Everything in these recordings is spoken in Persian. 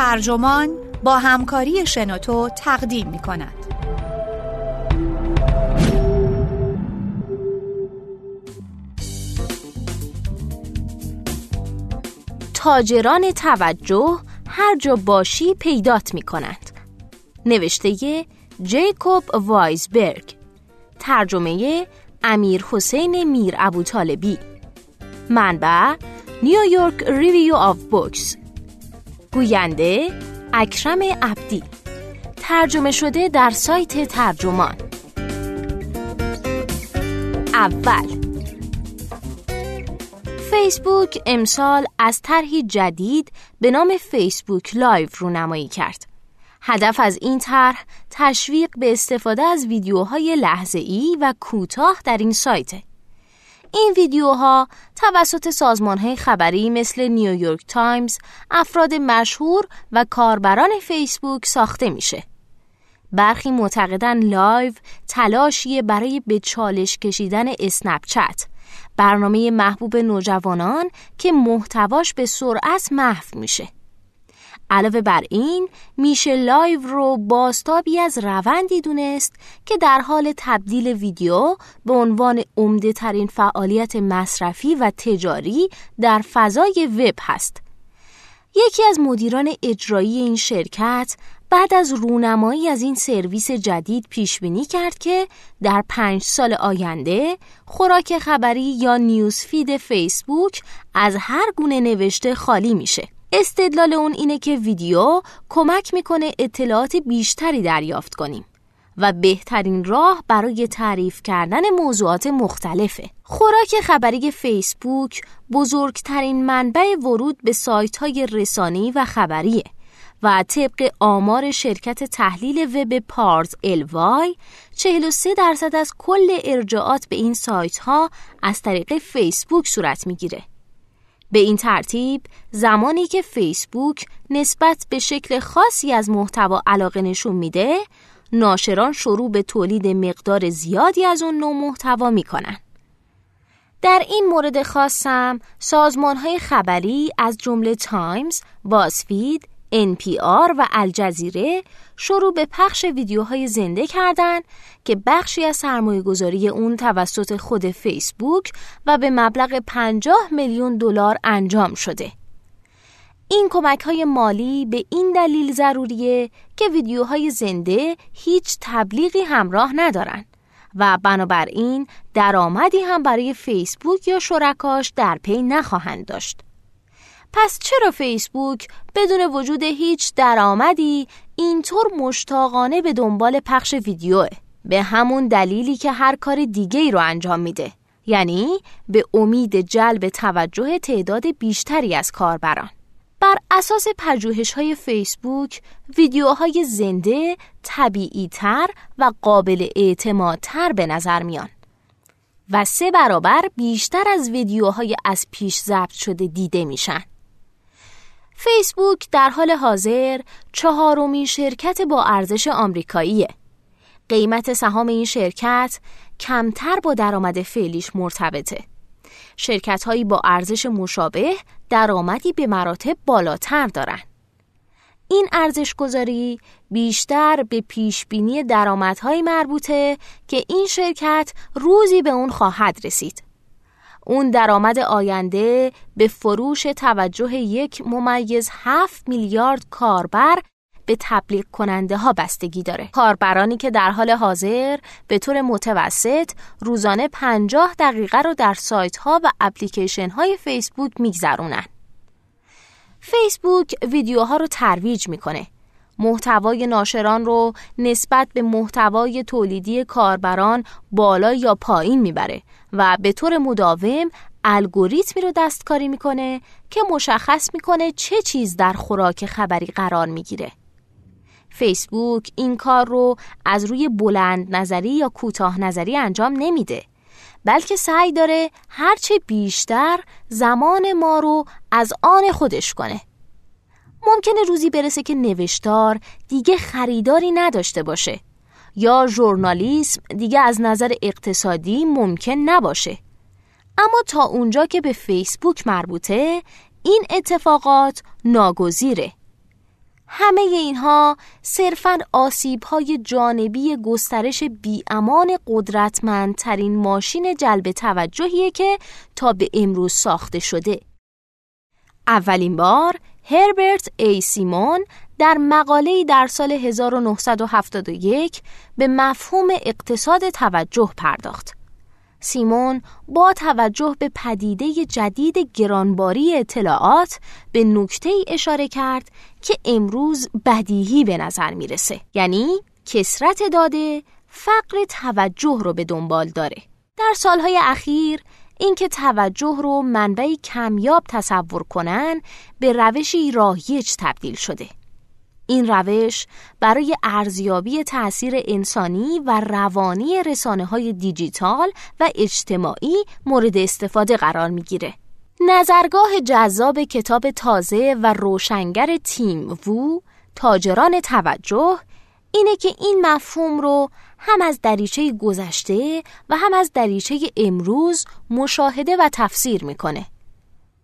ترجمان با همکاری شنوتو تقدیم می کند. تاجران توجه هر جا باشی پیدات می کنند. نوشته جیکوب وایزبرگ ترجمه امیر حسین میر ابو طالبی منبع نیویورک ریویو آف بوکس گوینده اکرم عبدی ترجمه شده در سایت ترجمان اول فیسبوک امسال از طرحی جدید به نام فیسبوک لایو رونمایی کرد. هدف از این طرح تشویق به استفاده از ویدیوهای لحظه ای و کوتاه در این سایت. این ویدیوها توسط سازمانهای خبری مثل نیویورک تایمز، افراد مشهور و کاربران فیسبوک ساخته میشه. برخی معتقدن لایو تلاشی برای به چالش کشیدن اسنپ چت برنامه محبوب نوجوانان که محتواش به سرعت محو میشه. علاوه بر این میشه لایو رو بازتابی از روندی دونست که در حال تبدیل ویدیو به عنوان عمده ترین فعالیت مصرفی و تجاری در فضای وب هست. یکی از مدیران اجرایی این شرکت بعد از رونمایی از این سرویس جدید پیش بینی کرد که در پنج سال آینده خوراک خبری یا نیوزفید فیسبوک از هر گونه نوشته خالی میشه. استدلال اون اینه که ویدیو کمک می‌کنه اطلاعات بیشتری دریافت کنیم و بهترین راه برای تعریف کردن موضوعات مختلفه. خوراک خبری فیسبوک بزرگترین منبع ورود به سایت های رسانی و خبریه و طبق آمار شرکت تحلیل وب پارز الوای 43 درصد از کل ارجاعات به این سایت ها از طریق فیسبوک صورت می‌گیره. به این ترتیب زمانی که فیسبوک نسبت به شکل خاصی از محتوا علاقه نشون میده ناشران شروع به تولید مقدار زیادی از اون نوع محتوا می‌کنن. در این مورد خاصم سازمان های خبری از جمله تایمز، بازفید، NPR و الجزیره شروع به پخش ویدیوهای زنده کردند که بخشی از سرمایه گذاری اون توسط خود فیسبوک و به مبلغ 50 میلیون دلار انجام شده. این کمک های مالی به این دلیل ضروریه که ویدیوهای زنده هیچ تبلیغی همراه ندارن و بنابراین درآمدی هم برای فیسبوک یا شرکاش در پی نخواهند داشت. پس چرا فیسبوک بدون وجود هیچ درآمدی اینطور مشتاقانه به دنبال پخش ویدیوه؟ به همون دلیلی که هر کار دیگه ای رو انجام میده. یعنی به امید جلب توجه تعداد بیشتری از کاربران. بر اساس پژوهش های فیسبوک ویدیوهای زنده طبیعی تر و قابل اعتمادتر به نظر میان. و سه برابر بیشتر از ویدیوهای از پیش ضبط شده دیده میشن. فیسبوک در حال حاضر چهارمین شرکت با ارزش آمریکاییه. قیمت سهام این شرکت کمتر با درآمد فعلیش مرتبطه. شرکت هایی با ارزش مشابه درآمدی به مراتب بالاتر دارند. این ارزش گذاری بیشتر به پیش بینی درآمدهای مربوطه که این شرکت روزی به اون خواهد رسید. اون درآمد آینده به فروش توجه یک ممیز هفت میلیارد کاربر به تبلیغ کننده ها بستگی داره. کاربرانی که در حال حاضر به طور متوسط روزانه 50 دقیقه رو در سایت ها و اپلیکیشن های فیسبوک میگذرونن. فیسبوک ویدیوها رو ترویج می‌کنه. محتوای ناشران رو نسبت به محتوای تولیدی کاربران بالا یا پایین می‌بره و به طور مداوم الگوریتمی رو دستکاری می‌کنه که مشخص می‌کنه چه چیز در خوراک خبری قرار می‌گیره. فیسبوک این کار رو از روی بلند نظری یا کوتاه نظری انجام نمیده بلکه سعی داره هرچه بیشتر زمان ما رو از آن خودش کنه ممکنه روزی برسه که نوشتار دیگه خریداری نداشته باشه یا ژورنالیسم دیگه از نظر اقتصادی ممکن نباشه اما تا اونجا که به فیسبوک مربوطه این اتفاقات ناگزیره همه اینها صرفاً های جانبی گسترش بیامان قدرتمندترین ماشین جلب توجهیه که تا به امروز ساخته شده. اولین بار هربرت ای سیمون در مقاله‌ای در سال 1971 به مفهوم اقتصاد توجه پرداخت. سیمون با توجه به پدیده جدید گرانباری اطلاعات به نکته اشاره کرد که امروز بدیهی به نظر می‌رسه یعنی کسرت داده فقر توجه رو به دنبال داره در سالهای اخیر اینکه توجه رو منبعی کمیاب تصور کنن به روشی رایج تبدیل شده این روش برای ارزیابی تأثیر انسانی و روانی رسانه های دیجیتال و اجتماعی مورد استفاده قرار می‌گیره. نظرگاه جذاب کتاب تازه و روشنگر تیم وو تاجران توجه اینه که این مفهوم رو هم از دریچه گذشته و هم از دریچه امروز مشاهده و تفسیر می‌کنه.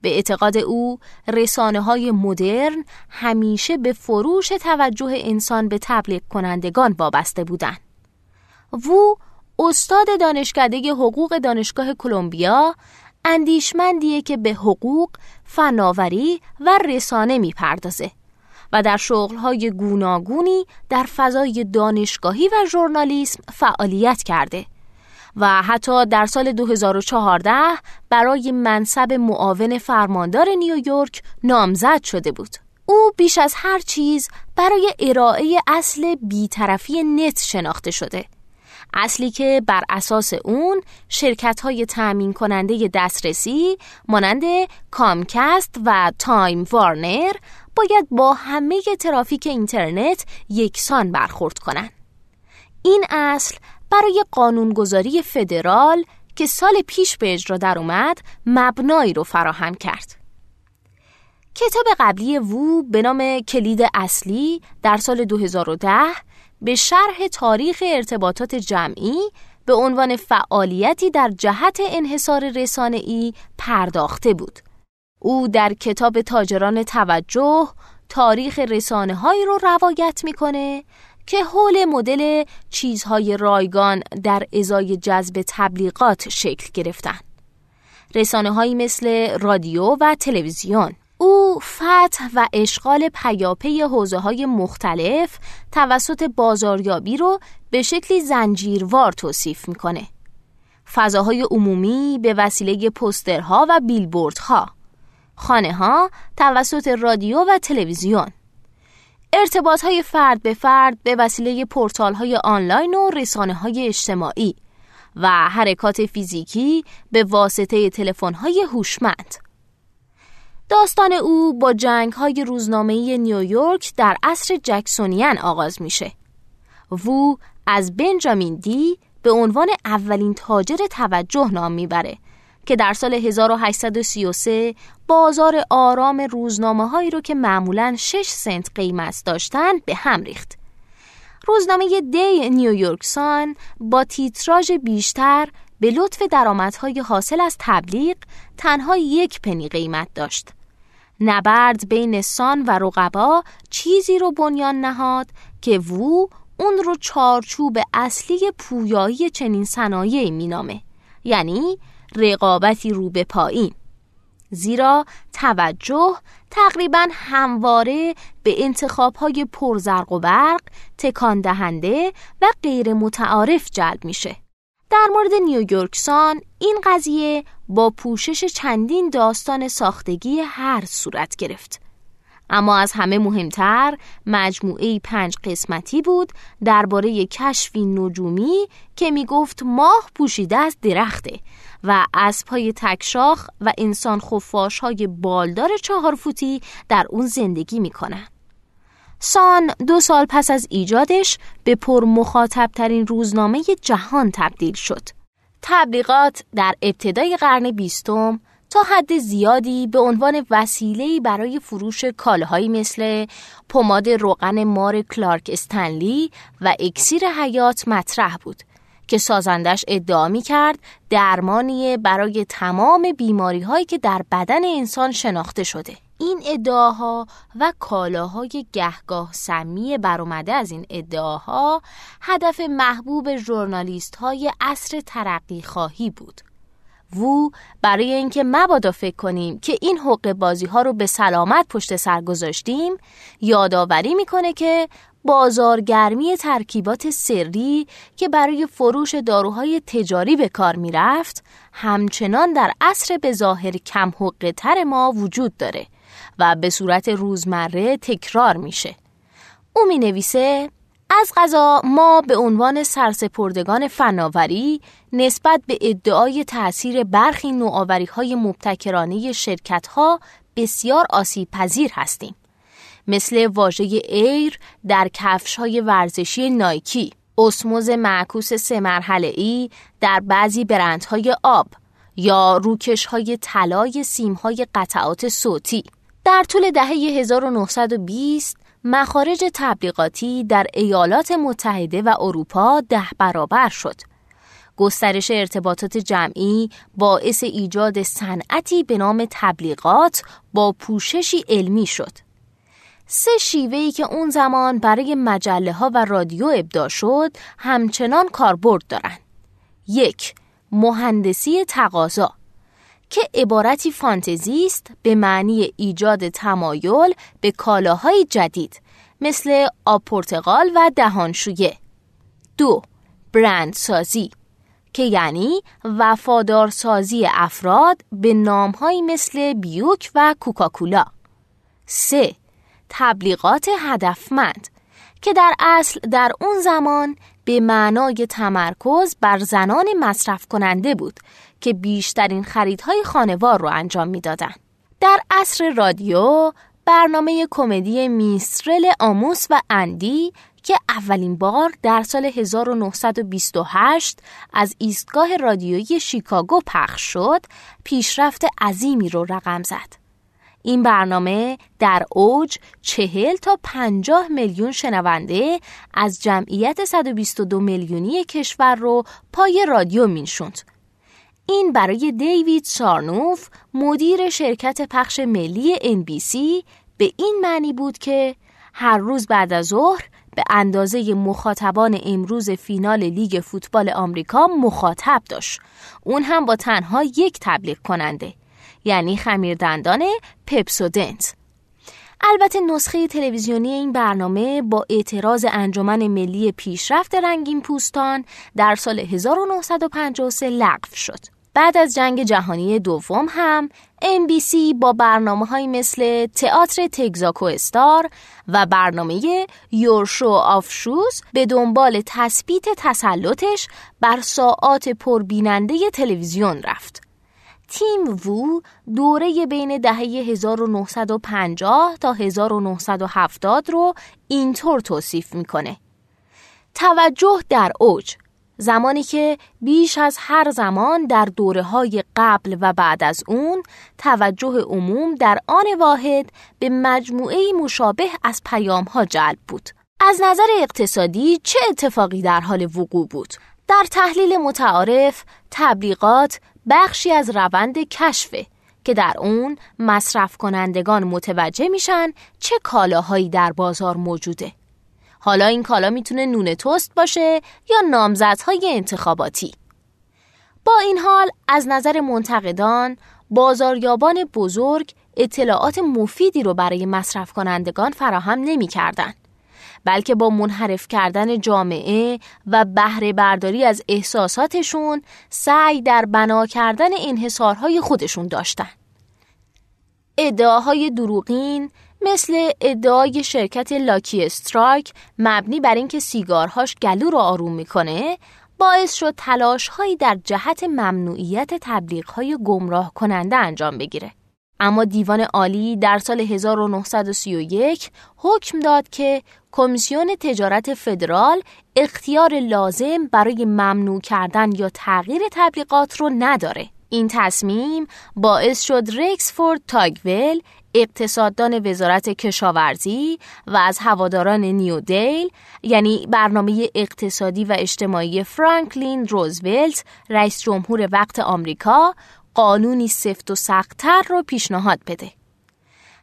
به اعتقاد او رسانه های مدرن همیشه به فروش توجه انسان به تبلیغ کنندگان وابسته بودند. وو استاد دانشکده حقوق دانشگاه کلمبیا اندیشمندیه که به حقوق، فناوری و رسانه می‌پردازه و در شغلهای گوناگونی در فضای دانشگاهی و ژورنالیسم فعالیت کرده و حتی در سال 2014 برای منصب معاون فرماندار نیویورک نامزد شده بود. او بیش از هر چیز برای ارائه اصل بیطرفی نت شناخته شده. اصلی که بر اساس اون شرکت های تأمین کننده دسترسی مانند کامکست و تایم وارنر باید با همه ترافیک اینترنت یکسان برخورد کنند. این اصل برای قانونگذاری فدرال که سال پیش به اجرا در اومد مبنایی رو فراهم کرد. کتاب قبلی وو به نام کلید اصلی در سال 2010 به شرح تاریخ ارتباطات جمعی به عنوان فعالیتی در جهت انحصار رسانه‌ای پرداخته بود. او در کتاب تاجران توجه تاریخ رسانه هایی رو روایت می‌کنه که حول مدل چیزهای رایگان در ازای جذب تبلیغات شکل گرفتن. رسانه هایی مثل رادیو و تلویزیون او فتح و اشغال پیاپی حوزه های مختلف توسط بازاریابی رو به شکلی زنجیروار توصیف می‌کنه. فضاهای عمومی به وسیله پسترها و بیلبوردها خانه ها توسط رادیو و تلویزیون ارتباط های فرد به فرد به وسیله پورتال های آنلاین و رسانه های اجتماعی و حرکات فیزیکی به واسطه تلفن های هوشمند. داستان او با جنگ های روزنامه نیویورک در عصر جکسونیان آغاز میشه. وو از بنجامین دی به عنوان اولین تاجر توجه نام می‌بره که در سال 1833 بازار آرام روزنامه هایی رو که معمولا 6 سنت قیمت داشتن به هم ریخت. روزنامه دی نیویورک سان با تیتراژ بیشتر به لطف درآمدهای حاصل از تبلیغ تنها یک پنی قیمت داشت. نبرد بین سان و رقبا چیزی رو بنیان نهاد که وو اون رو چارچوب اصلی پویایی چنین صنایعی مینامه یعنی رقابتی رو به پایین زیرا توجه تقریبا همواره به انتخابهای پرزرق و برق تکان دهنده و غیر متعارف جلب میشه. در مورد نیویورک سان این قضیه با پوشش چندین داستان ساختگی هر صورت گرفت. اما از همه مهمتر مجموعه پنج قسمتی بود درباره کشفی نجومی که می‌گفت ماه پوشیده از درخته و اسبهای تکشاخ و انسان خفاش های بالدار چهار فوتی در اون زندگی می‌کنن. سان دو سال پس از ایجادش به پر مخاطب ترین روزنامه جهان تبدیل شد. تبلیغات در ابتدای قرن بیستم تا حد زیادی به عنوان وسیله‌ای برای فروش کالاهایی مثل پماد روغن مار کلارک استنلی و اکسیر حیات مطرح بود که سازندش ادعا می کرد درمانی برای تمام بیماری هایی که در بدن انسان شناخته شده. این ادعاها و کالاهای گهگاه سمی برآمده از این ادعاها هدف محبوب ژورنالیست های عصر ترقی خواهی بود. وو برای اینکه مبادا فکر کنیم که این حق بازی ها رو به سلامت پشت سر گذاشتیم یادآوری می‌کنه که بازارگرمی ترکیبات سری که برای فروش داروهای تجاری به کار می‌رفت همچنان در عصر به ظاهر کم حق تر ما وجود داره و به صورت روزمره تکرار میشه. او می نویسه از غذا ما به عنوان سرسپردگان فناوری نسبت به ادعای تأثیر برخی نوآوری های مبتکرانه شرکت ها بسیار آسیب پذیر هستیم. مثل واژه ایر در کفش های ورزشی نایکی، اسموز معکوس سه مرحله ای در بعضی برندهای آب یا روکش های طلای سیم های قطعات صوتی. در طول دهه 1920 مخارج تبلیغاتی در ایالات متحده و اروپا ده برابر شد. گسترش ارتباطات جمعی باعث ایجاد صنعتی به نام تبلیغات با پوششی علمی شد. سه شیوهی که اون زمان برای مجله ها و رادیو ابدا شد همچنان کاربرد دارند. یک مهندسی تقاضا که عبارتی فانتزی است به معنی ایجاد تمایل به کالاهای جدید مثل آب پرتقال و دهانشویه. دو برند سازی که یعنی وفادار سازی افراد به نامهایی مثل بیوک و کوکاکولا. سه تبلیغات هدفمند که در اصل در اون زمان به معنای تمرکز بر زنان مصرف کننده بود که بیشترین خریدهای خانوار رو انجام می‌دادند. در عصر رادیو برنامه کمدی میسترل آموس و اندی که اولین بار در سال 1928 از ایستگاه رادیویی شیکاگو پخش شد پیشرفت عظیمی رو رقم زد. این برنامه در اوج چهل تا پنجاه میلیون شنونده از جمعیت 122 میلیونی کشور رو پای رادیو مینشوند. این برای دیوید سارنوف مدیر شرکت پخش ملی NBC به این معنی بود که هر روز بعد از ظهر به اندازه مخاطبان امروز فینال لیگ فوتبال آمریکا مخاطب داشت. اون هم با تنها یک تبلیغ کننده یعنی خمیردندان پپسودنت البته نسخه تلویزیونی این برنامه با اعتراض انجمن ملی پیشرفت رنگین پوستان در سال 1953 لغو شد. بعد از جنگ جهانی دوم هم NBC با برنامه های مثل تئاتر تگزاکو استار و برنامه یورشو آف شوز به دنبال تثبیت تسلطش بر ساعات پربیننده تلویزیون رفت. تیم وو دوره بین دهه 1950 تا 1970 رو اینطور توصیف می‌کنه. توجه در اوج زمانی که بیش از هر زمان در دوره های قبل و بعد از اون توجه عموم در آن واحد به مجموعه مشابه از پیام ها جلب بود. از نظر اقتصادی چه اتفاقی در حال وقوع بود؟ در تحلیل متعارف تبلیغات بخشی از روند کشفه که در اون مصرف کنندگان متوجه میشن چه کالاهایی در بازار موجوده. حالا این کالا می‌تونه نون توست باشه یا نامزدهای انتخاباتی. با این حال از نظر منتقدان بازاریابان بزرگ اطلاعات مفیدی رو برای مصرف کنندگان فراهم نمی کردن. بلکه با منحرف کردن جامعه و بهره برداری از احساساتشون سعی در بنا کردن انحصارهای خودشون داشتن. ادعاهای دروغین مثل ادعای شرکت لاکی استرایک مبنی بر اینکه سیگارهاش گلو رو آروم می‌کنه باعث شد تلاشهایی در جهت ممنوعیت تبلیغهای گمراه کننده انجام بگیره. اما دیوان عالی در سال 1931 حکم داد که کمیسیون تجارت فدرال اختیار لازم برای ممنوع کردن یا تغییر تبلیغات رو نداره. این تصمیم باعث شد رکسفورد تاگول اقتصاددان وزارت کشاورزی و از هواداران نیو دیل یعنی برنامه اقتصادی و اجتماعی فرانکلین روزولت رئیس جمهور وقت آمریکا قانونی سفت و سختتر رو پیشنهاد بده.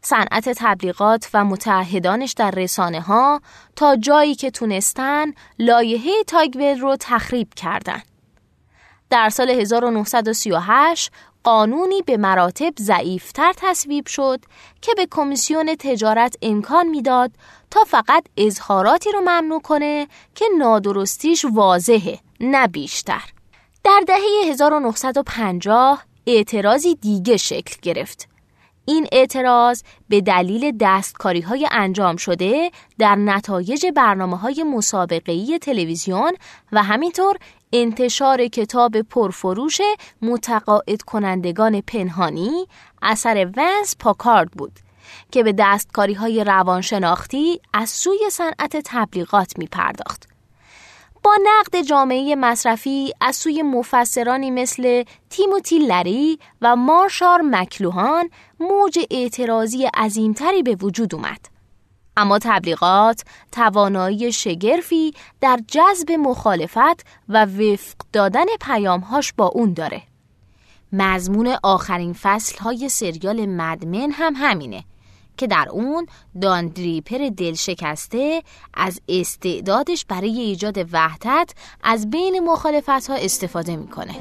صنعت تبلیغات و متحدانش در رسانه ها تا جایی که تونستن لایحه تایگول رو تخریب کردند. در سال 1938 قانونی به مراتب ضعیفتر تصویب شد که به کمیسیون تجارت امکان می‌داد تا فقط اظهاراتی رو ممنوع کنه که نادرستیش واضحه نه بیشتر. در دهه 1950 اعتراضی دیگه شکل گرفت. این اعتراض به دلیل دستکاری های انجام شده در نتایج برنامه های مسابقه‌ای تلویزیون و همینطور انتشار کتاب پرفروش متقاعد کنندگان پنهانی اثر ونس پاکارد بود که به دستکاری های روانشناختی از سوی صنعت تبلیغات می پرداخت. با نقد جامعه مصرفی از سوی مفسرانی مثل تیموتی لری و مارشار مکلوهان موج اعتراضی عظیمتری به وجود اومد. اما تبلیغات توانایی شگرفی در جذب مخالفت و وفق دادن پیامهاش با اون داره. مضمون آخرین فصل های سریال مدمن هم همینه که در اون دان دریپر دل شکسته از استعدادش برای ایجاد وحدت از بین مخالفت ها استفاده می‌کنه.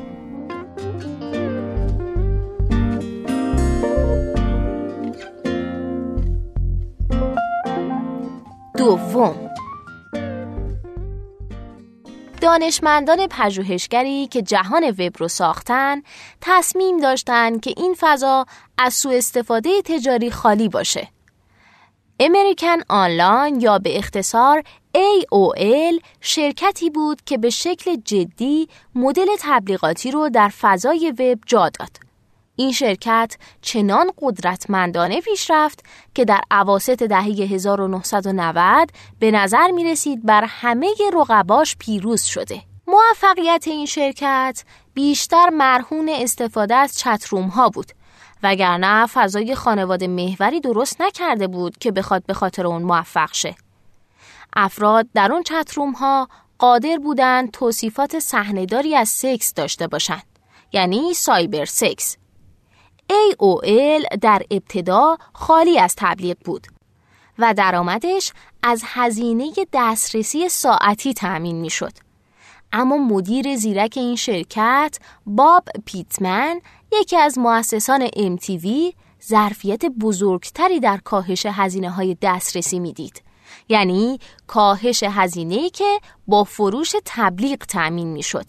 دوم دانشمندان پژوهشگری که جهان وب رو ساختن تصمیم داشتند که این فضا از سوء استفاده تجاری خالی باشه. امریکن آنلاین یا به اختصار AOL شرکتی بود که به شکل جدی مدل تبلیغاتی رو در فضای وب جا داد. این شرکت چنان قدرتمندانه پیش رفت که در عواست دهه 1990 به نظر می رسید بر همه رقباش پیروز شده. موفقیت این شرکت بیشتر مرهون استفاده از چتروم ها بود وگرنه فضای خانواده محوری درست نکرده بود که بخواد به خاطر اون موفق شه. افراد در اون چتروم ها قادر بودند توصیفات صحنهداری از سکس داشته باشند یعنی سایبر سکس AOL در ابتدا خالی از تبلیغ بود و درآمدش از هزینه دسترسی ساعتی تأمین می شد. اما مدیر زیرک این شرکت باب پیتمن یکی از مؤسسان MTV ظرفیت بزرگتری در کاهش هزینه های دسترسی می‌دید. یعنی کاهش هزینه که با فروش تبلیغ تأمین می شد.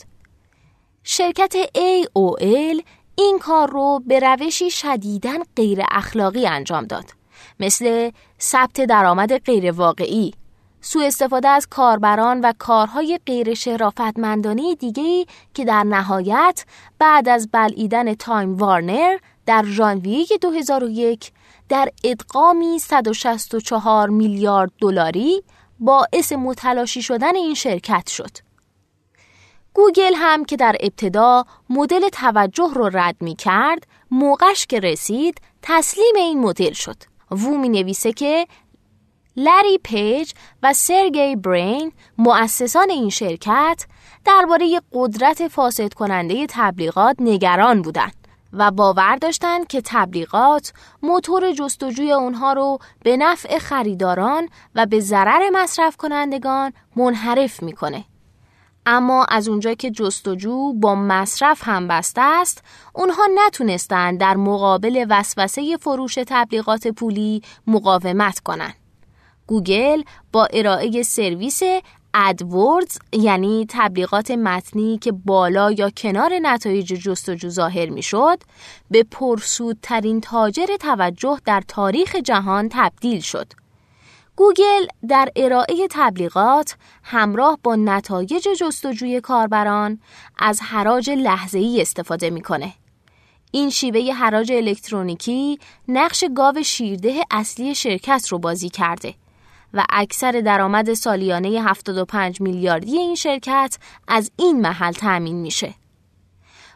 شرکت AOL این کار رو به روشی شدیداً غیر اخلاقی انجام داد مثل ثبت درآمد غیر واقعی سوء استفاده از کاربران و کارهای غیر شرافتمندانه دیگه که در نهایت بعد از بلعیدن تایم وارنر در ژانویه 2001 در ادغامی 164 میلیارد دلاری باعث متلاشی شدن این شرکت شد. گوگل هم که در ابتدا مدل توجه رو رد می کرد موقعش که رسید تسلیم این مدل شد وو می نویسه که لری پیج و سرگی برین مؤسسان این شرکت درباره قدرت فاسد کننده تبلیغات نگران بودند و باور داشتند که تبلیغات موتور جستجوی اونها رو به نفع خریداران و به ضرر مصرف کنندگان منحرف می‌کنه. اما از اونجا که جستجو با مصرف هم بسته است اونها نتونستند در مقابل وسوسه فروش تبلیغات پولی مقاومت کنند. گوگل با ارائه سرویس ادوردز یعنی تبلیغات متنی که بالا یا کنار نتایج جستجو ظاهر می‌شد به پرسودترین تاجر توجه در تاریخ جهان تبدیل شد. گوگل در ارائه تبلیغات همراه با نتایج جستجوی کاربران از حراج ای استفاده می‌کنه. این شیوه حراج الکترونیکی نقش گاو شیرده اصلی شرکت رو بازی کرده و اکثر درآمد سالیانه 75 میلیاردی این شرکت از این محل تأمین میشه.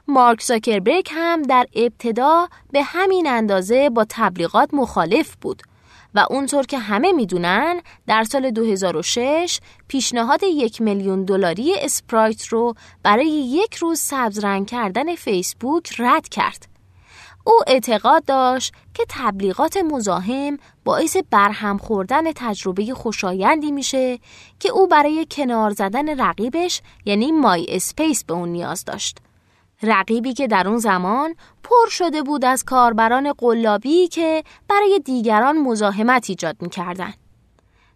مارک زاکربرگ هم در ابتدا به همین اندازه با تبلیغات مخالف بود و اونطور که همه می‌دونن در سال 2006 پیشنهاد یک میلیون دلاری اسپرایت رو برای یک روز سبز رنگ کردن فیسبوک رد کرد. او اعتقاد داشت که تبلیغات مزاحم باعث برهم خوردن تجربه خوشایندی میشه که او برای کنار زدن رقیبش یعنی مای اسپیس به اون نیاز داشت. رقیبی که در اون زمان پر شده بود از کاربران قلابی که برای دیگران مزاحمت ایجاد می‌کردن.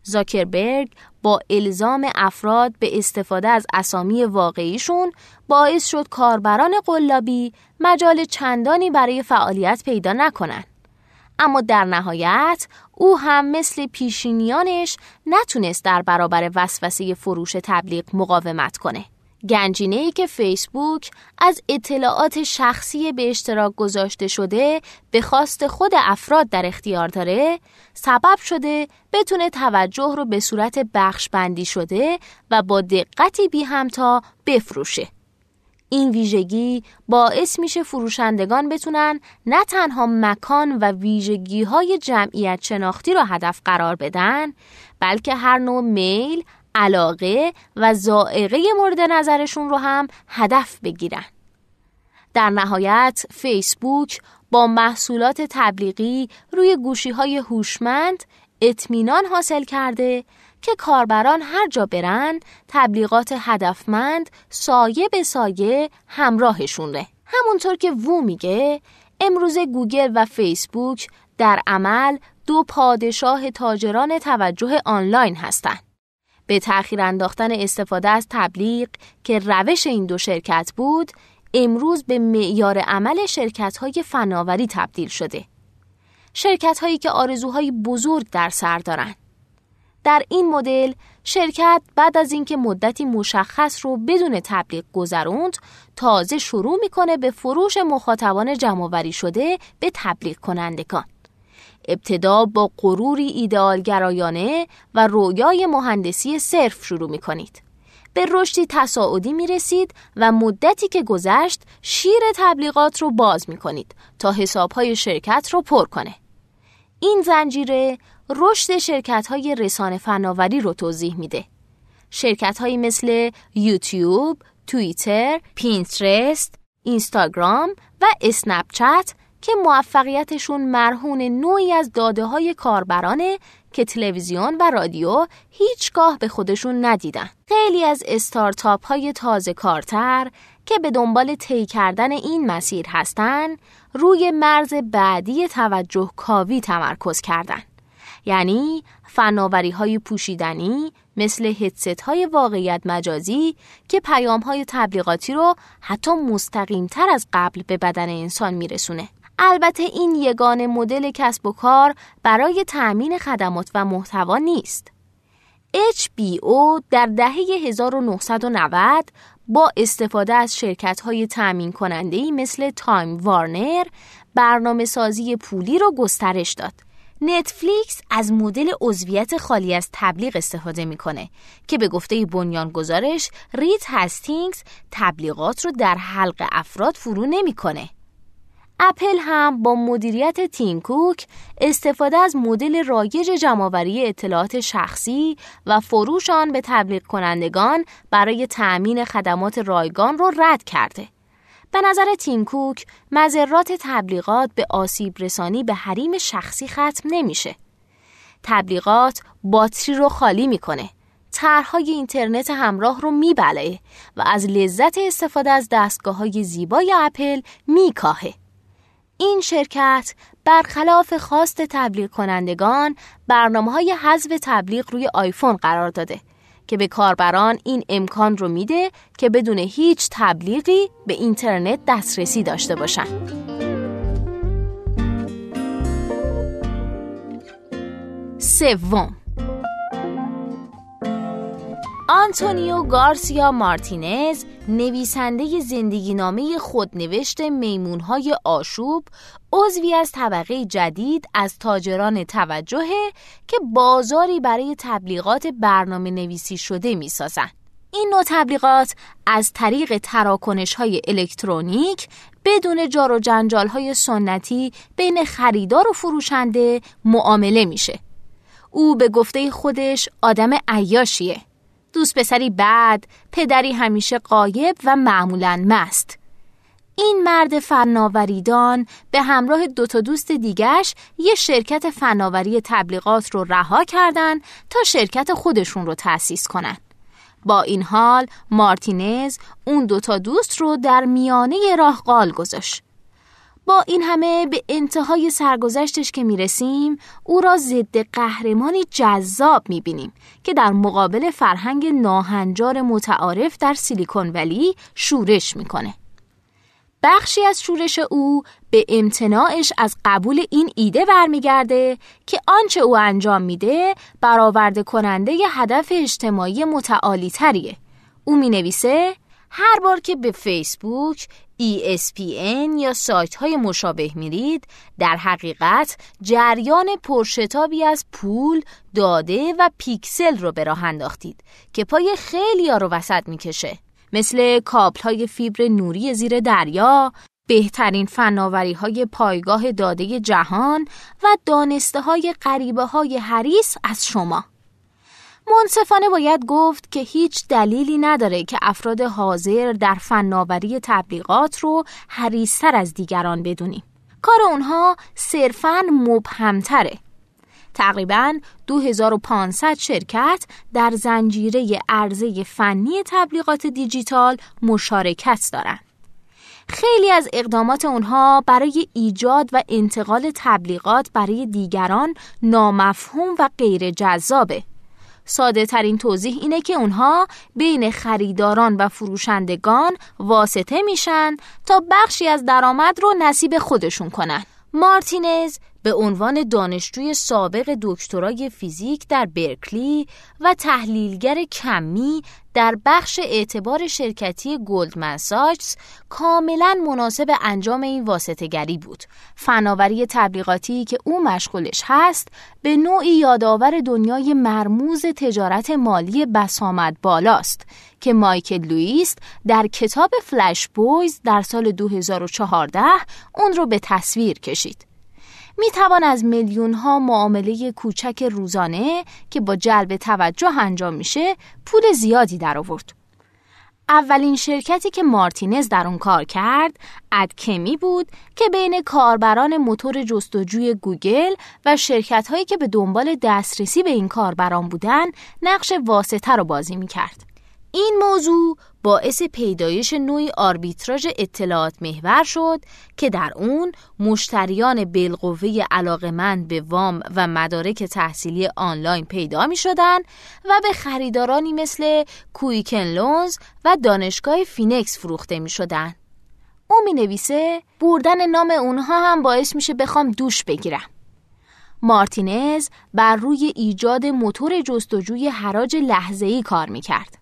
زاکربرگ با الزام افراد به استفاده از اسامی واقعیشون باعث شد کاربران قلابی مجال چندانی برای فعالیت پیدا نکنند. اما در نهایت او هم مثل پیشینیانش نتونست در برابر وسوسه فروش تبلیغ مقاومت کنه. گنجینه ای که فیسبوک از اطلاعات شخصی به اشتراک گذاشته شده به خواست خود افراد در اختیار داره سبب شده بتونه توجه رو به صورت بخش بندی شده و با دقتی بی همتا بفروشه. این ویژگی باعث میشه فروشندگان بتونن نه تنها مکان و ویژگی های جمعیت شناختی رو هدف قرار بدن بلکه هر نوع میل علاقه و زائقه مورد نظرشون رو هم هدف بگیرن. در نهایت فیسبوک با محصولات تبلیغی روی گوشی های هوشمند اطمینان حاصل کرده که کاربران هر جا برن تبلیغات هدفمند سایه به سایه همراهشونه. همونطور که وو میگه امروز گوگل و فیسبوک در عمل دو پادشاه تاجران توجه آنلاین هستند. به تأخیر انداختن استفاده از تبلیغ که روش این دو شرکت بود امروز به معیار عمل شرکت های فناوری تبدیل شده. شرکت هایی که آرزوهای بزرگ در سر دارند. در این مدل شرکت بعد از اینکه مدتی مشخص رو بدون تبلیغ گذروند تازه شروع می‌کنه به فروش مخاطبان جمعوری شده به تبلیغ کنندگان. ابتدا با غروری ایدئالگرایانه و رویای مهندسی صرف شروع می کنید. به رشدی تصاعدی می رسید و مدتی که گذشت شیر تبلیغات رو باز می کنید تا حسابهای شرکت رو پر کنه. این زنجیره رشد شرکت های رسانه فناوری رو توضیح میده. شرکت هایی مثل یوتیوب، توییتر، پینترست، اینستاگرام و اسنپچت که موفقیتشون مرهون نوعی از داده های کاربرانه که تلویزیون و رادیو هیچگاه به خودشون ندیدن. خیلی از استارتاپ های تازه کارتر که به دنبال طی کردن این مسیر هستن روی مرز بعدی توجه کاوی تمرکز کردن. یعنی فناوری های پوشیدنی مثل هدست های واقعیت مجازی که پیام های تبلیغاتی رو حتی مستقیم تر از قبل به بدن انسان میرسونه. البته این یگان مدل کسب و کار برای تأمین خدمات و محتوا نیست. HBO در دهه 1990 با استفاده از شرکت های تأمین کننده مثل تایم وارنر برنامه سازی پولی را گسترش داد. نتفلیکس از مدل عضویت خالی از تبلیغ استفاده می‌کنه که به گفته بنیانگذارش ریت هستینگز تبلیغات رو در حلق افراد فرو نمی‌کنه. اپل هم با مدیریت تیم کوک استفاده از مدل رایج جمعآوری اطلاعات شخصی و فروش آن به تبلیغ کنندگان برای تأمین خدمات رایگان را رد کرده. به نظر تیم کوک مذرات تبلیغات به آسیب رسانی به حریم شخصی ختم نمیشه. تبلیغات باتری رو خالی می‌کنه. طرحهای اینترنت همراه رو میبله و از لذت استفاده از دستگاه های زیبای اپل میکاهه. این شرکت برخلاف خواست تبلیغ کنندگان برنامه های حذف تبلیغ روی آیفون قرار داده که به کاربران این امکان رو میده که بدون هیچ تبلیغی به اینترنت دسترسی داشته باشن. سوم آنتونیو گارسیا مارتینز نویسنده زندگی نامه خودنوشت میمونهای آشوب عضوی از طبقه جدید از تاجران توجه که بازاری برای تبلیغات برنامه نویسی شده می سازن. این نوع تبلیغات از طریق تراکنش های الکترونیک بدون جار و جنجال های سنتی بین خریدار و فروشنده معامله میشه. او به گفته خودش آدم عیاشیه دوست پسری بد، پدری همیشه قایب و معمولا مست. این مرد فناوریدان به همراه دو تا دوست دیگش یه شرکت فناوری تبلیغات رو رها کردن تا شرکت خودشون رو تأسیس کنن. با این حال مارتینز اون دوتا دوست رو در میانه راه قال گذاشت. با این همه به انتهای سرگذشتش که می‌رسیم او را ضد قهرمانی جذاب می‌بینیم که در مقابل فرهنگ ناهنجار متعارف در سیلیکون ولی شورش می‌کنه. بخشی از شورش او به امتناعش از قبول این ایده برمیگرده که آنچه او انجام میده برآورده کننده ی هدف اجتماعی متعالی تریه. او می نویسه هر بار که به فیسبوک، ESPN یا سایت های مشابه میرید در حقیقت جریان پرشتابی از پول، داده و پیکسل رو به راه انداختید که پای خیلی ها رو وسط می‌کشه. مثل کابل های فیبر نوری زیر دریا، بهترین فناوری های پایگاه داده جهان و دانسته های قریبه های حریس از شما. منصفانه باید گفت که هیچ دلیلی نداره که افراد حاضر در فناوری تبلیغات رو حریستر از دیگران بدونیم. کار اونها صرفاً مبهمتره. تقریبا 2500 شرکت در زنجیره عرضه فنی تبلیغات دیجیتال مشارکت دارند. خیلی از اقدامات اونها برای ایجاد و انتقال تبلیغات برای دیگران نامفهوم و غیر جذابه. ساده ترین توضیح اینه که اونها بین خریداران و فروشندگان واسطه میشن تا بخشی از درآمد رو نصیب خودشون کنن. مارتینز به عنوان دانشجوی سابق دکترای فیزیک در برکلی و تحلیلگر کمی در بخش اعتبار شرکتی گلدمن ساچس کاملا مناسب انجام این واسطهگری بود. فناوری تبلیغاتی که او مشغولش هست به نوعی یادآور دنیای مرموز تجارت مالی بسامد بالاست که مایکل لوئیس در کتاب فلش بویز در سال 2014 اون رو به تصویر کشید. می توان از میلیون ها معامله کوچک روزانه که با جلب توجه انجام میشه پول زیادی در آورد. اولین شرکتی که مارتینز در اون کار کرد ادکمی بود که بین کاربران موتور جستجوی گوگل و شرکت هایی که به دنبال دسترسی به این کاربران بودن نقش واسطه رو بازی می کرد. این موضوع باعث پیدایش نوعی آربیتراژ اطلاعات محور شد که در اون مشتریان بالقوه علاقمند به وام و مدارک تحصیلی آنلاین پیدا می شدن و به خریدارانی مثل کویکن لونز و دانشگاه فینکس فروخته می شدن. او می نویسه بردن نام اونها هم باعث میشه بخوام دوش بگیرم. مارتینز بر روی ایجاد موتور جستجوی حراج لحظه‌ای کار می کرد.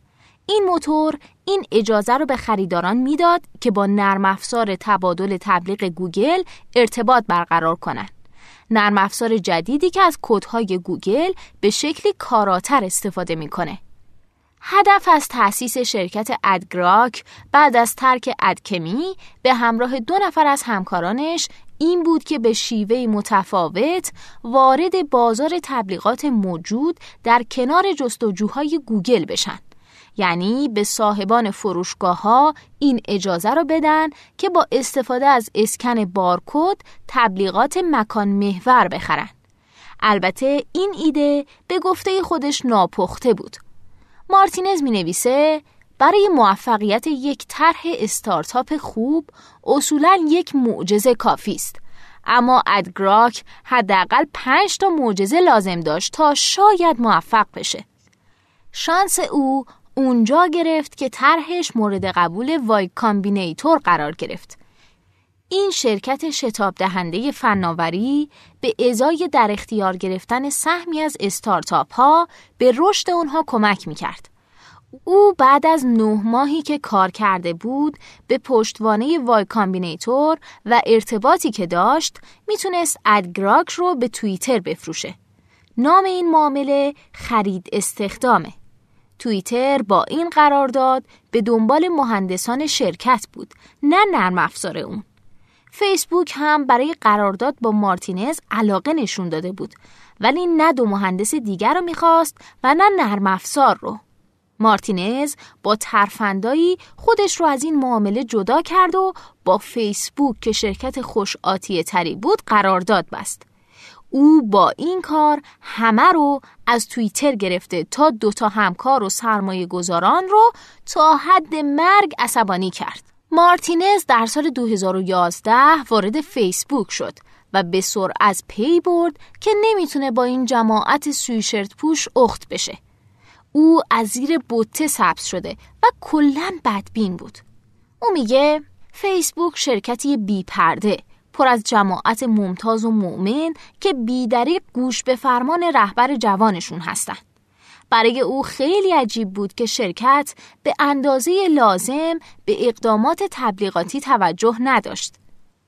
این موتور این اجازه رو به خریداران می‌داد که با نرم افزار تبادل تبلیغ گوگل ارتباط برقرار کنند. نرم افزار جدیدی که از کدهای گوگل به شکلی کاراتر استفاده می‌کنه. هدف از تأسیس شرکت ادگراک بعد از ترک ادکمی به همراه دو نفر از همکارانش این بود که به شیوه متفاوت وارد بازار تبلیغات موجود در کنار جستجوهای گوگل بشن. یعنی به صاحبان فروشگاه ها این اجازه رو بدن که با استفاده از اسکن بارکد تبلیغات مکان محور بخرن. البته این ایده به گفته خودش ناپخته بود. مارتینز می نویسه برای موفقیت یک طرح استارتاپ خوب اصولا یک معجزه کافی است. اما AdGrok حداقل پنج تا معجزه لازم داشت تا شاید موفق بشه. شانس او اونجا گرفت که طرحش مورد قبول Y Combinator قرار گرفت. این شرکت شتاب دهنده فناوری به ازای در اختیار گرفتن سهمی از استارتاپ ها به رشد اونها کمک می‌کرد. او بعد از نه ماهی که کار کرده بود به پشتوانه Y Combinator و ارتباطی که داشت می‌تونست AdGrok رو به توییتر بفروشه. نام این معامله خرید استخدامه. توییتر با این قرارداد به دنبال مهندسان شرکت بود نه نرم افزار اون فیسبوک هم برای قرارداد با مارتینز علاقه نشون داده بود ولی نه دو مهندس دیگر رو می‌خواست و نه نرم افزار رو مارتینز با ترفندایی خودش رو از این معامله جدا کرد و با فیسبوک که شرکت خوش آتیه تری بود قرارداد بست. او با این کار همه رو از توییتر گرفته تا دوتا همکار و سرمایه گذاران رو تا حد مرگ عصبانی کرد. مارتینز در سال 2011 وارد فیسبوک شد و به سرعت پی برد که نمی‌تونه با این جماعت سویشرت پوش اخت بشه. او از زیر بوته سبز شده و کلا بدبین بود. او میگه فیسبوک شرکتی بی پرده پر از جماعت ممتاز و مؤمن که بیدریق گوش به فرمان رهبر جوانشون هستن. برای او خیلی عجیب بود که شرکت به اندازه لازم به اقدامات تبلیغاتی توجه نداشت.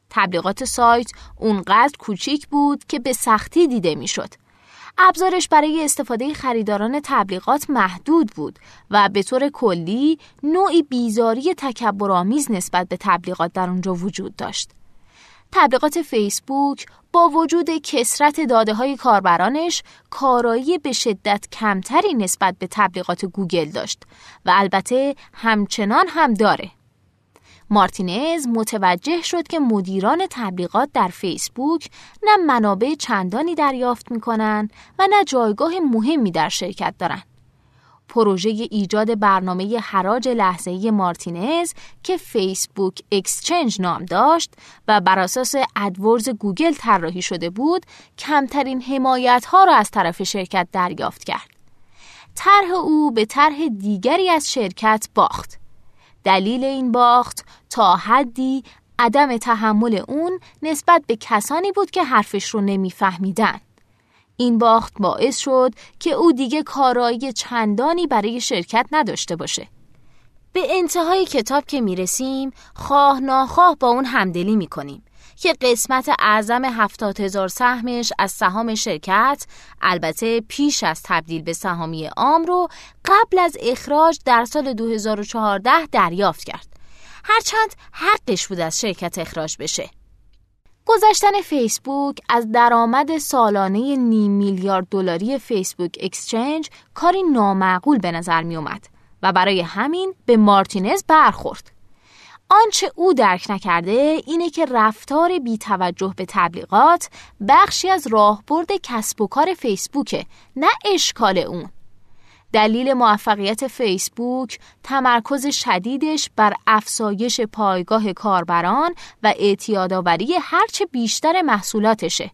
تبلیغات سایت اونقدر کوچیک بود که به سختی دیده می‌شد. ابزارش برای استفاده خریداران تبلیغات محدود بود و به طور کلی نوعی بیزاری تکبرآمیز نسبت به تبلیغات در اونجا وجود داشت. تبلیغات فیسبوک با وجود کسرت داده های کاربرانش کارایی به شدت کمتری نسبت به تبلیغات گوگل داشت و البته همچنان هم داره. مارتینز متوجه شد که مدیران تبلیغات در فیسبوک نه منابع چندانی دریافت می‌کنن و نه جایگاه مهمی در شرکت دارند. پروژه ایجاد برنامه حراج لحظه‌ای مارتینز که Facebook Exchange نام داشت و بر اساس AdWords گوگل طراحی شده بود کمترین حمایت ها را از طرف شرکت دریافت کرد. طرح او به طرح دیگری از شرکت باخت. دلیل این باخت تا حدی عدم تحمل اون نسبت به کسانی بود که حرفش رو نمیفهمیدن. این باخت باعث شد که او دیگه کارایی چندانی برای شرکت نداشته باشه. به انتهای کتاب که می‌رسیم خواه ناخواه با اون همدلی می‌کنیم که قسمت اعظم هفتاد هزار سهمش از سهام شرکت البته پیش از تبدیل به سهامی عام رو قبل از اخراج در سال 2014 دریافت کرد. هرچند حقش بود از شرکت اخراج بشه. گذشتن فیسبوک از درآمد سالانه نیم میلیارد دلاری فیسبوک اکسچنج کاری نامعقول به نظر می اومد و برای همین به مارتینز برخورد. آنچه او درک نکرده اینه که رفتار بی توجه به تبلیغات بخشی از راهبرد کسب و کار فیسبوکه نه اشکال اون. دلیل موفقیت فیسبوک تمرکز شدیدش بر افزایش پایگاه کاربران و اعتیادآوری هرچه بیشتر محصولاتشه.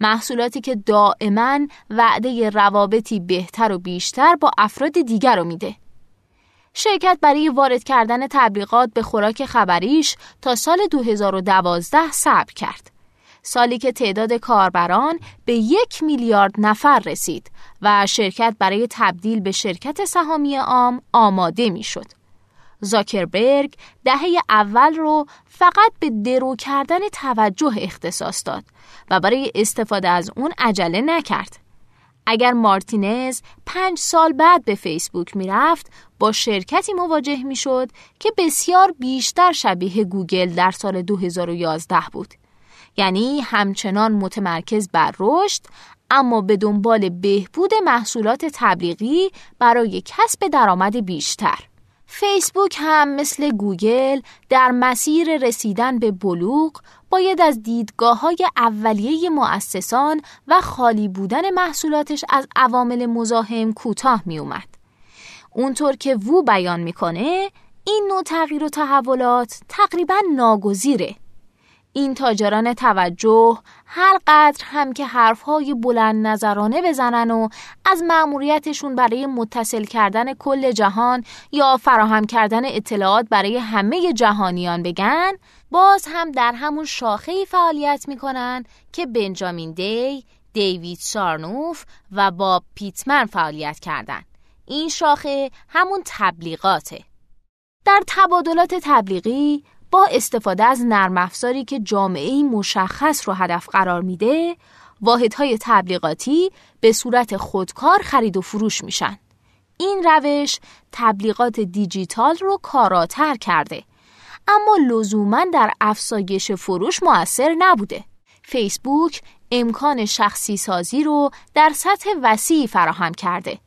محصولاتی که دائما وعده روابطی بهتر و بیشتر با افراد دیگر رو میده. شرکت برای وارد کردن تبلیغات به خوراک خبریش تا سال 2012 صبر کرد. سالی که تعداد کاربران به یک میلیارد نفر رسید و شرکت برای تبدیل به شرکت سهامی عام آماده می‌شد. زاکربرگ دهه اول رو فقط به درو کردن توجه اختصاص داد و برای استفاده از اون عجله نکرد. اگر مارتینز پنج سال بعد به فیسبوک می‌رفت با شرکتی مواجه می‌شد که بسیار بیشتر شبیه گوگل در سال 2011 بود. یعنی همچنان متمرکز بر رشد اما به دنبال بهبود محصولات تبلیغی برای کسب درآمد بیشتر. فیسبوک هم مثل گوگل در مسیر رسیدن به بلوغ باید از دیدگاه های اولیه مؤسسان و خالی بودن محصولاتش از عوامل مزاحم کوتاه می اومد. اونطور که وو بیان می‌کنه این نوع تغییر و تحولات تقریبا ناگزیره این تاجران توجه هر قدر هم که حرفهای بلند نظرانه بزنن و از مأموریتشون برای متصل کردن کل جهان یا فراهم کردن اطلاعات برای همه جهانیان بگن باز هم در همون شاخه فعالیت می‌کنن که بنجامین دی، دیوید سارنوف و باب پیتمن فعالیت کردند. این شاخه همون تبلیغاته. در تبادلات تبلیغی با استفاده از نرم افزاری که جامعه مشخص رو هدف قرار میده واحدهای تبلیغاتی به صورت خودکار خرید و فروش میشن. این روش تبلیغات دیجیتال رو کاراتر کرده. اما لزوما در افزایش فروش موثر نبوده. فیسبوک امکان شخصی سازی رو در سطح وسیعی فراهم کرده.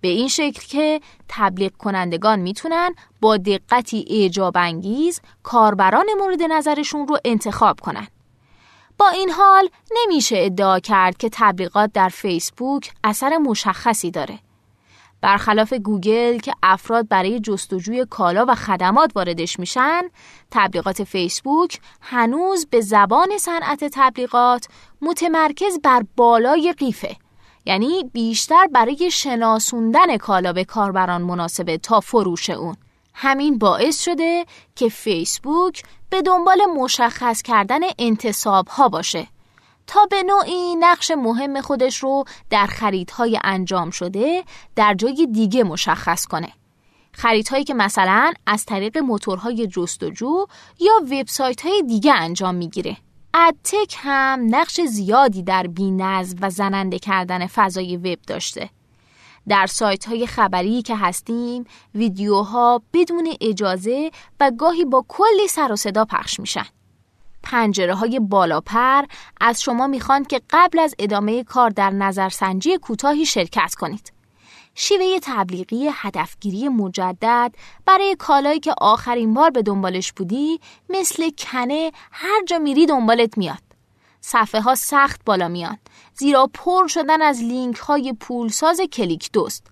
به این شکل که تبلیغ کنندگان می‌تونن با دقتی اعجاب انگیز کاربران مورد نظرشون رو انتخاب کنن. با این حال نمیشه ادعا کرد که تبلیغات در فیسبوک اثر مشخصی داره. برخلاف گوگل که افراد برای جستجوی کالا و خدمات واردش میشن، تبلیغات فیسبوک هنوز به زبان صنعت تبلیغات متمرکز بر بالای قیفه. یعنی بیشتر برای شناسوندن کالا به کاربران مناسبه تا فروش اون. همین باعث شده که فیسبوک به دنبال مشخص کردن انتصاب ها باشه تا به نوعی نقش مهم خودش رو در خریدهای انجام شده در جای دیگه مشخص کنه. خریدهایی که مثلا از طریق موتورهای جستجو یا وبسایت های دیگه انجام می‌گیره. ادتک هم نقش زیادی در بینظم و زننده کردن فضای وب داشته. در سایت های خبری که هستیم ویدیوها بدون اجازه و گاهی با کلی سر و صدا پخش میشن. پنجره های بالاپر از شما می‌خوان که قبل از ادامه کار در نظرسنجی کوتاهی شرکت کنید. شیوه تبلیغی هدفگیری مجدد برای کالایی که آخرین بار به دنبالش بودی مثل کنه هر جا میری دنبالت میاد. صفحه ها سخت بالا میان زیرا پر شدن از لینک های پولساز کلیک دوست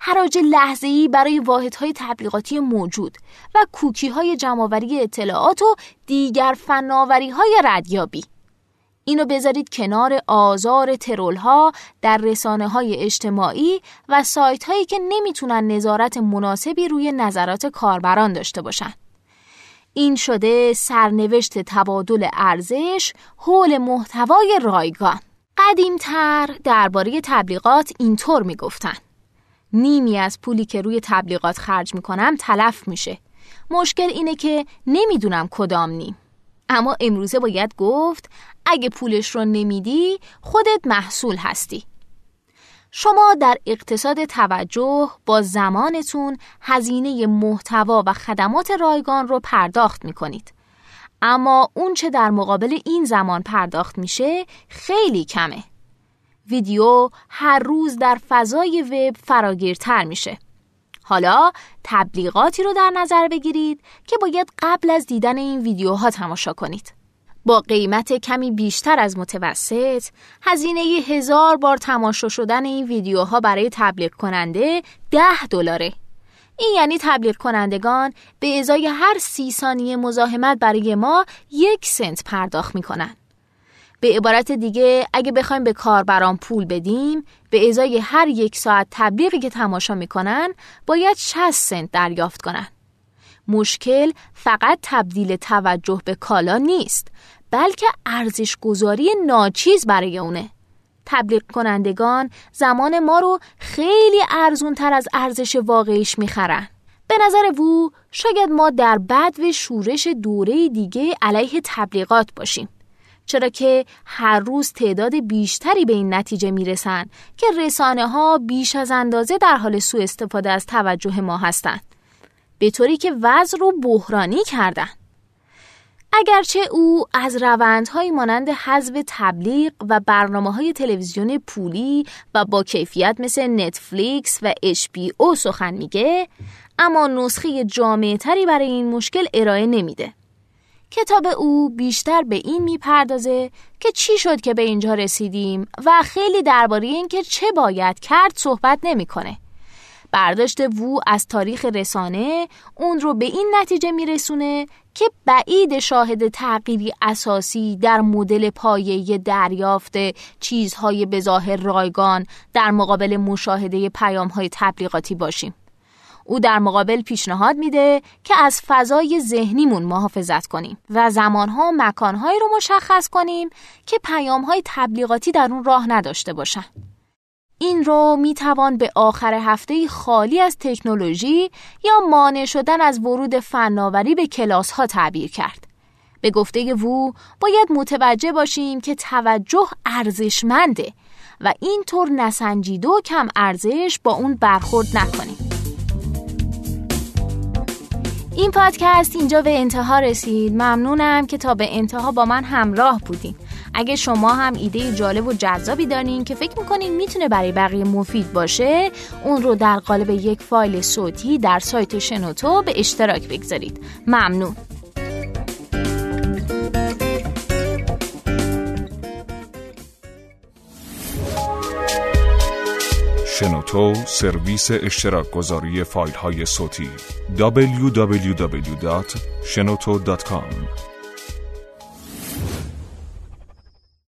حراج لحظه ای برای واحدهای تبلیغاتی موجود و کوکی های جمعآوری اطلاعات و دیگر فناوری های ردیابی اینو بذارید کنار آزار ترول ها در رسانه های اجتماعی و سایت هایی که نمی‌تونن نظارت مناسبی روی نظرات کاربران داشته باشن. این شده سرنوشت تبادل ارزش حول محتوای رایگان. قدیمتر درباره تبلیغات اینطور می‌گفتن. نیمی از پولی که روی تبلیغات خرج می‌کنم تلف میشه. مشکل اینه که نمی‌دونم کدام نیم. اما امروزه باید گفت اگه پولش رو نمیدی خودت محصول هستی. شما در اقتصاد توجه با زمانتون هزینه محتوا و خدمات رایگان رو پرداخت می کنید. اما اون چه در مقابل این زمان پرداخت میشه خیلی کمه. ویدیو هر روز در فضای وب فراگیرتر میشه. حالا تبلیغاتی رو در نظر بگیرید که باید قبل از دیدن این ویدیوها تماشا کنید. با قیمت کمی بیشتر از متوسط هزینه هزار بار تماشا شدن این ویدیوها برای تبلیغ کننده ده دلاره. این یعنی تبلیغ کنندگان به ازای هر سی ثانیه مزاحمت برای ما یک سنت پرداخت می‌کنن. به عبارت دیگه اگه بخوایم به کاربران پول بدیم به ازای هر یک ساعت تبلیغی که تماشا می‌کنن باید 60 سنت دریافت کنن. مشکل فقط تبدیل توجه به کالا نیست بلکه ارزش گذاری ناچیز برای اونه. تبلیغ کنندگان زمان ما رو خیلی ارزون تر از ارزش واقعیش می‌خرن. به نظر وو شاید ما در بد و شورش دوره دیگه علیه تبلیغات باشیم. چرا که هر روز تعداد بیشتری به این نتیجه می‌رسن که رسانه ها بیش از اندازه در حال سوء استفاده از توجه ما هستند. به طوری که وضع رو بحرانی کردن. اگرچه او از روندهایی مانند حذف تبلیغ و برنامه های تلویزیون پولی و با کیفیت مثل نتفلیکس و او سخن میگه اما نسخه جامعه تری برای این مشکل ارائه نمیده. کتاب او بیشتر به این می‌پردازه که چی شد که به اینجا رسیدیم و خیلی درباره اینکه چه باید کرد صحبت نمی‌کنه. برداشت وو از تاریخ رسانه اون رو به این نتیجه میرسونه که بعید شاهد تغییری اساسی در مدل پایه دریافت چیزهای بظاهر رایگان در مقابل مشاهده پیامهای تبلیغاتی باشیم. او در مقابل پیشنهاد میده که از فضای ذهنیمون محافظت کنیم و زمانها و مکانهایی رو مشخص کنیم که پیامهای تبلیغاتی در اون راه نداشته باشن. این رو می توان به آخر هفته خالی از تکنولوژی یا مانع شدن از ورود فناوری به کلاس ها تعبیر کرد. به گفته وو باید متوجه باشیم که توجه ارزشمنده و اینطور نسنجیده و کم ارزش با اون برخورد نکنیم. این پادکست اینجا به انتها رسید. ممنونم که تا به انتها با من همراه بودیم. اگه شما هم ایده جالب و جذابی دارین که فکر می‌کنین می‌تونه برای بقیه مفید باشه اون رو در قالب یک فایل صوتی در سایت شنوتو به اشتراک بگذارید. ممنون. شنوتو سرویس اشتراک گذاری فایل های صوتی www.shenoto.com